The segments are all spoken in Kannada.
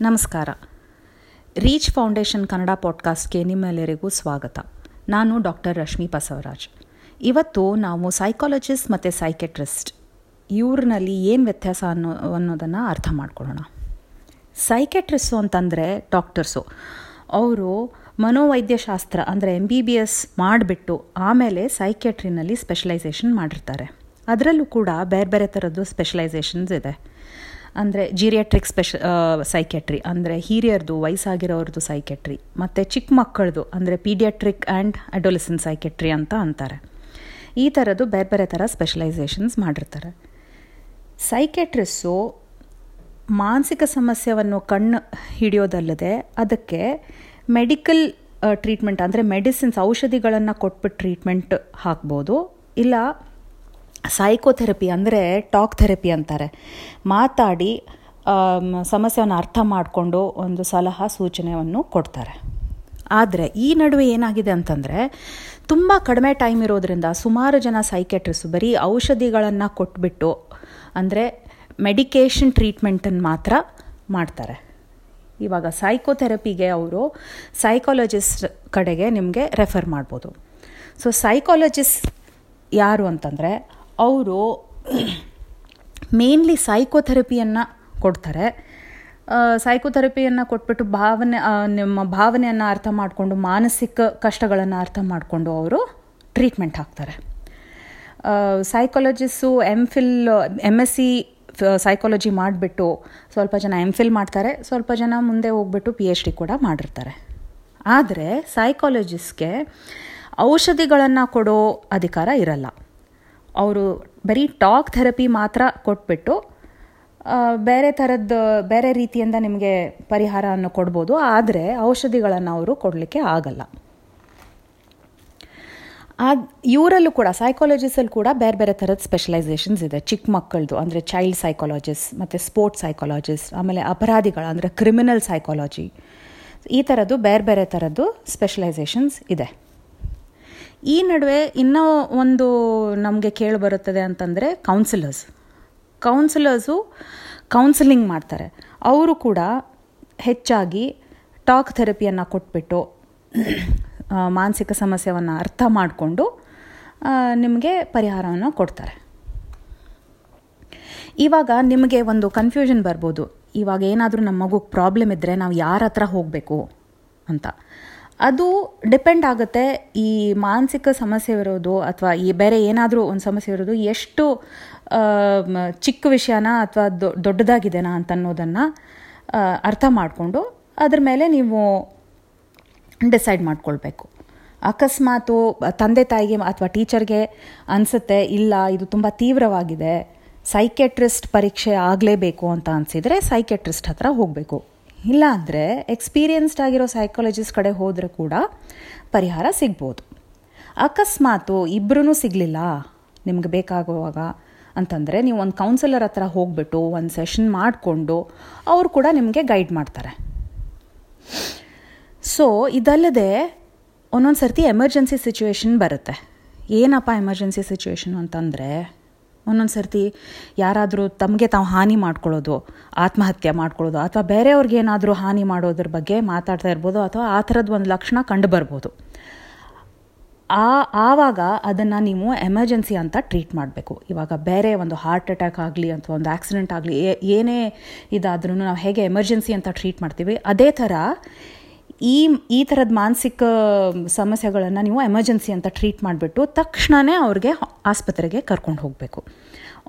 ನಮಸ್ಕಾರ. ರೀಚ್ ಫೌಂಡೇಶನ್ ಕನ್ನಡ ಪಾಡ್ಕಾಸ್ಟ್ಗೆ ನಿಮ್ಮೆಲ್ಲರಿಗೂ ಸ್ವಾಗತ. ನಾನು ಡಾಕ್ಟರ್ ರಶ್ಮಿ ಬಸವರಾಜ್. ಇವತ್ತು ನಾವು ಸೈಕಾಲಜಿಸ್ಟ್ ಮತ್ತು ಸೈಕೆಟ್ರಿಸ್ಟ್ ಇವ್ರನಲ್ಲಿ ಏನು ವ್ಯತ್ಯಾಸ ಅನ್ನೋ, ಅನ್ನೋದನ್ನು ಅರ್ಥ ಮಾಡ್ಕೊಳ್ಳೋಣ. ಸೈಕೆಟ್ರಿಸ್ಟು ಅಂತಂದರೆ ಡಾಕ್ಟರ್ಸು. ಅವರು ಮನೋವೈದ್ಯಶಾಸ್ತ್ರ ಅಂದರೆ ಎಂ ಬಿ ಬಿ ಎಸ್ ಮಾಡಿಬಿಟ್ಟು ಆಮೇಲೆ ಸೈಕೆಟ್ರಿನಲ್ಲಿ ಸ್ಪೆಷಲೈಸೇಷನ್ ಮಾಡಿರ್ತಾರೆ. ಅದರಲ್ಲೂ ಕೂಡ ಬೇರೆ ಬೇರೆ ಥರದ್ದು ಸ್ಪೆಷಲೈಸೇಷನ್ಸ್ ಇದೆ. ಅಂದರೆ ಜೀರಿಯಾಟ್ರಿಕ್ ಸ್ಪೆಷ ಸೈಕೆಟ್ರಿ ಅಂದರೆ ಹಿರಿಯರ್ದು ವಯಸ್ಸಾಗಿರೋರ್ದು ಸೈಕೆಟ್ರಿ ಮತ್ತು ಚಿಕ್ಕ ಮಕ್ಕಳದು, ಅಂದರೆ ಪೀಡಿಯಾಟ್ರಿಕ್ ಆ್ಯಂಡ್ ಅಡೋಲಿಸನ್ ಸೈಕೆಟ್ರಿ ಅಂತ ಅಂತಾರೆ. ಈ ಥರದ್ದು ಬೇರೆ ಬೇರೆ ಥರ ಸ್ಪೆಷಲೈಸೇಷನ್ಸ್ ಮಾಡಿರ್ತಾರೆ. ಸೈಕೆಟ್ರಿಸ್ಸು ಮಾನಸಿಕ ಸಮಸ್ಯೆಯನ್ನು ಕಣ್ಣು ಹಿಡಿಯೋದಲ್ಲದೆ ಅದಕ್ಕೆ ಮೆಡಿಕಲ್ ಟ್ರೀಟ್ಮೆಂಟ್ ಅಂದರೆ ಮೆಡಿಸಿನ್ಸ್ ಔಷಧಿಗಳನ್ನು ಕೊಟ್ಬಿಟ್ಟು ಟ್ರೀಟ್ಮೆಂಟ್ ಹಾಕ್ಬೋದು. ಇಲ್ಲ ಸೈಕೋಥೆರಪಿ ಅಂದರೆ ಟಾಕ್ ಥೆರಪಿ ಅಂತಾರೆ. ಮಾತಾಡಿ ಸಮಸ್ಯೆಯನ್ನು ಅರ್ಥ ಮಾಡಿಕೊಂಡು ಒಂದು ಸಲಹಾ ಸೂಚನೆಯನ್ನು ಕೊಡ್ತಾರೆ. ಆದರೆ ಈ ನಡುವೆ ಏನಾಗಿದೆ ಅಂತಂದರೆ, ತುಂಬ ಕಡಿಮೆ ಟೈಮ್ ಇರೋದರಿಂದ ಸುಮಾರು ಜನ ಸೈಕೆಟ್ರಿಸ್ ಬರೀ ಔಷಧಿಗಳನ್ನು ಕೊಟ್ಬಿಟ್ಟು, ಅಂದರೆ ಮೆಡಿಕೇಷನ್ ಟ್ರೀಟ್ಮೆಂಟನ್ನು ಮಾತ್ರ ಮಾಡ್ತಾರೆ. ಇವಾಗ ಸೈಕೋಥೆರಪಿಗೆ ಅವರು ಸೈಕಾಲಜಿಸ್ಟ್ ಕಡೆಗೆ ನಿಮಗೆ ರೆಫರ್ ಮಾಡ್ಬೋದು. ಸೊ ಸೈಕಾಲಜಿಸ್ಟ್ ಯಾರು ಅಂತಂದರೆ ಅವರು ಮೇನ್ಲಿ ಸೈಕೋಥೆರಪಿಯನ್ನು ಕೊಡ್ತಾರೆ. ಸೈಕೋಥೆರಪಿಯನ್ನು ಕೊಟ್ಬಿಟ್ಟು ಭಾವನೆ ನಿಮ್ಮ ಭಾವನೆಯನ್ನು ಅರ್ಥ ಮಾಡಿಕೊಂಡು, ಮಾನಸಿಕ ಕಷ್ಟಗಳನ್ನು ಅರ್ಥ ಮಾಡಿಕೊಂಡು ಅವರು ಟ್ರೀಟ್ಮೆಂಟ್ ಹಾಕ್ತಾರೆ. Psychologist M Phil M S C psychology ಮಾಡಿಬಿಟ್ಟು ಸ್ವಲ್ಪ ಜನ ಎಂ ಫಿಲ್ ಮಾಡ್ತಾರೆ. ಸ್ವಲ್ಪ ಜನ ಮುಂದೆ ಹೋಗ್ಬಿಟ್ಟು ಪಿ ಎಚ್ ಡಿ ಕೂಡ ಮಾಡಿರ್ತಾರೆ. ಆದರೆ ಸೈಕಾಲಜಿಸ್ಟ್ಗೆ ಔಷಧಿಗಳನ್ನು ಕೊಡೋ ಅಧಿಕಾರ ಇರಲ್ಲ. ಅವರು ಬರೀ ಟಾಕ್ ಥೆರಪಿ ಮಾತ್ರ ಕೊಟ್ಬಿಟ್ಟು ಬೇರೆ ಥರದ್ದು ಬೇರೆ ರೀತಿಯಿಂದ ನಿಮಗೆ ಪರಿಹಾರವನ್ನು ಕೊಡ್ಬೋದು. ಆದರೆ ಔಷಧಿಗಳನ್ನು ಅವರು ಕೊಡಲಿಕ್ಕೆ ಆಗಲ್ಲ. ಆದ, ಇವರಲ್ಲೂ ಕೂಡ ಸೈಕಾಲಜಿಸಲ್ಲಿ ಕೂಡ ಬೇರೆ ಬೇರೆ ಥರದ ಸ್ಪೆಷಲೈಸೇಷನ್ಸ್ ಇದೆ. ಚಿಕ್ಕ ಮಕ್ಕಳದು, ಅಂದರೆ ಚೈಲ್ಡ್ ಸೈಕಾಲಜಿಸ್ಟ್ ಮತ್ತು ಸ್ಪೋರ್ಟ್ಸ್ ಸೈಕಾಲಜಿಸ್ಟ್ ಆಮೇಲೆ ಅಪರಾಧಿಗಳ, ಅಂದರೆ ಕ್ರಿಮಿನಲ್ ಸೈಕಾಲಜಿ ಈ ಥರದ್ದು ಬೇರೆ ಬೇರೆ ಥರದ್ದು ಸ್ಪೆಷಲೈಸೇಷನ್ಸ್ ಇದೆ. ಈ ನಡುವೆ ಇನ್ನೂ ಒಂದು ನಮಗೆ ಕೇಳಿ ಬರುತ್ತದೆ ಅಂತಂದರೆ ಕೌನ್ಸಿಲರ್ಸ್ ಕೌನ್ಸಿಲರ್ಸು ಕೌನ್ಸಿಲಿಂಗ್ ಮಾಡ್ತಾರೆ. ಅವರು ಕೂಡ ಹೆಚ್ಚಾಗಿ ಟಾಕ್ ಥೆರಪಿಯನ್ನು ಕೊಟ್ಬಿಟ್ಟು ಮಾನಸಿಕ ಸಮಸ್ಯೆಯನ್ನು ಅರ್ಥ ಮಾಡಿಕೊಂಡು ನಿಮಗೆ ಪರಿಹಾರವನ್ನು ಕೊಡ್ತಾರೆ. ಇವಾಗ ನಿಮಗೆ ಒಂದು ಕನ್ಫ್ಯೂಷನ್ ಬರ್ಬೋದು. ಇವಾಗ ಏನಾದರೂ ನಮ್ಮ ಮಗುಗೆ ಪ್ರಾಬ್ಲಮ್ ಇದ್ದರೆ ನಾವು ಯಾರ ಹತ್ರ ಹೋಗಬೇಕು ಅಂತ. ಅದು ಡಿಪೆಂಡ್ ಆಗುತ್ತೆ ಈ ಮಾನಸಿಕ ಸಮಸ್ಯೆ ಇರೋದು ಅಥವಾ ಈ ಬೇರೆ ಏನಾದರೂ ಒಂದು ಸಮಸ್ಯೆ ಇರೋದು ಎಷ್ಟು ಚಿಕ್ಕ ವಿಷಯನ ಅಥವಾ ದೊಡ್ಡದಾಗಿದೆನಾ ಅಂತ ಅನ್ನೋದನ್ನು ಅರ್ಥ ಮಾಡಿಕೊಂಡು ಅದ್ರ ಮೇಲೆ ನೀವು ಡಿಸೈಡ್ ಮಾಡ್ಕೊಳ್ಬೇಕು. ಅಕಸ್ಮಾತು ತಂದೆ ತಾಯಿಗೆ ಅಥವಾ ಟೀಚರ್ಗೆ ಅನಿಸುತ್ತೆ, ಇಲ್ಲ ಇದು ತುಂಬ ತೀವ್ರವಾಗಿದೆ ಸೈಕೆಟ್ರಿಸ್ಟ್ ಪರೀಕ್ಷೆ ಆಗಲೇಬೇಕು ಅಂತ ಅನಿಸಿದರೆ ಸೈಕೆಟ್ರಿಸ್ಟ್ ಹತ್ರ ಹೋಗಬೇಕು. ಇಲ್ಲ ಅಂದರೆ ಎಕ್ಸ್ಪೀರಿಯನ್ಸ್ಡ್ ಆಗಿರೋ ಸೈಕಾಲಜಿಸ್ಟ್ ಕಡೆ ಹೋದರೆ ಕೂಡ ಪರಿಹಾರ ಸಿಗ್ಬೋದು. ಅಕಸ್ಮಾತು ಇಬ್ಬರೂ ಸಿಗಲಿಲ್ಲ, ನಿಮ್ಗೆ ಬೇಕಾಗುವಾಗ ಅಂತಂದರೆ ನೀವು ಒಂದು ಕೌನ್ಸಿಲರ್ ಹತ್ರ ಹೋಗ್ಬಿಟ್ಟು ಒಂದು ಸೆಷನ್ ಮಾಡಿಕೊಂಡು ಅವರು ಕೂಡ ನಿಮಗೆ ಗೈಡ್ ಮಾಡ್ತಾರೆ. ಸೊ ಇದಲ್ಲದೆ ಒಂದೊಂದು ಸರ್ತಿ ಎಮರ್ಜೆನ್ಸಿ ಸಿಚುವೇಶನ್ ಬರುತ್ತೆ. ಏನಪ್ಪ ಎಮರ್ಜೆನ್ಸಿ ಸಿಚುವೇಶನ್ ಅಂತಂದರೆ ಒಂದೊಂದು ಸರ್ತಿ ಯಾರಾದರೂ ತಮಗೆ ತಾವು ಹಾನಿ ಮಾಡ್ಕೊಳ್ಳೋದು, ಆತ್ಮಹತ್ಯೆ ಮಾಡ್ಕೊಳ್ಳೋದು, ಅಥವಾ ಬೇರೆಯವ್ರಿಗೆ ಏನಾದರೂ ಹಾನಿ ಮಾಡೋದ್ರ ಬಗ್ಗೆ ಮಾತಾಡ್ತಾ ಇರ್ಬೋದು, ಅಥವಾ ಆ ಥರದ್ದು ಒಂದು ಲಕ್ಷಣ ಕಂಡು ಬರ್ಬೋದು. ಆ, ಆವಾಗ ಅದನ್ನು ನೀವು ಎಮರ್ಜೆನ್ಸಿ ಅಂತ ಟ್ರೀಟ್ ಮಾಡಬೇಕು. ಇವಾಗ ಬೇರೆ ಒಂದು ಹಾರ್ಟ್ ಅಟ್ಯಾಕ್ ಆಗಲಿ ಅಥವಾ ಒಂದು ಆಕ್ಸಿಡೆಂಟ್ ಆಗಲಿ ಏನೇ ಇದಾದ್ರೂ ನಾವು ಹೇಗೆ ಎಮರ್ಜೆನ್ಸಿ ಅಂತ ಟ್ರೀಟ್ ಮಾಡ್ತೀವಿ, ಅದೇ ಥರ ಈ ಈ ಥರದ ಮಾನಸಿಕ ಸಮಸ್ಯೆಗಳನ್ನು ನೀವು ಎಮರ್ಜೆನ್ಸಿ ಅಂತ ಟ್ರೀಟ್ ಮಾಡಿಬಿಟ್ಟು ತಕ್ಷಣವೇ ಅವ್ರಿಗೆ ಆಸ್ಪತ್ರೆಗೆ ಕರ್ಕೊಂಡು ಹೋಗಬೇಕು.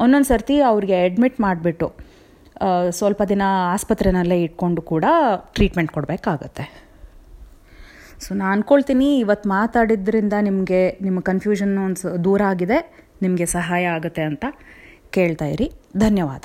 ಒಂದೊಂದು ಸರ್ತಿ ಅವ್ರಿಗೆ ಅಡ್ಮಿಟ್ ಮಾಡಿಬಿಟ್ಟು ಸ್ವಲ್ಪ ದಿನ ಆಸ್ಪತ್ರೆನಲ್ಲೇ ಇಟ್ಕೊಂಡು ಕೂಡ ಟ್ರೀಟ್ಮೆಂಟ್ ಕೊಡಬೇಕಾಗತ್ತೆ. ಸೊ ನಾನು ಅಂದ್ಕೊಳ್ತೀನಿ ಇವತ್ತು ಮಾತಾಡಿದ್ರಿಂದ ನಿಮಗೆ, ನಿಮ್ಮ ಕನ್ಫ್ಯೂಷನ್ ಒಂದು ದೂರ ಆಗಿದೆ, ನಿಮಗೆ ಸಹಾಯ ಆಗುತ್ತೆ ಅಂತ ಕೇಳ್ತಾ ಇರಿ. ಧನ್ಯವಾದ.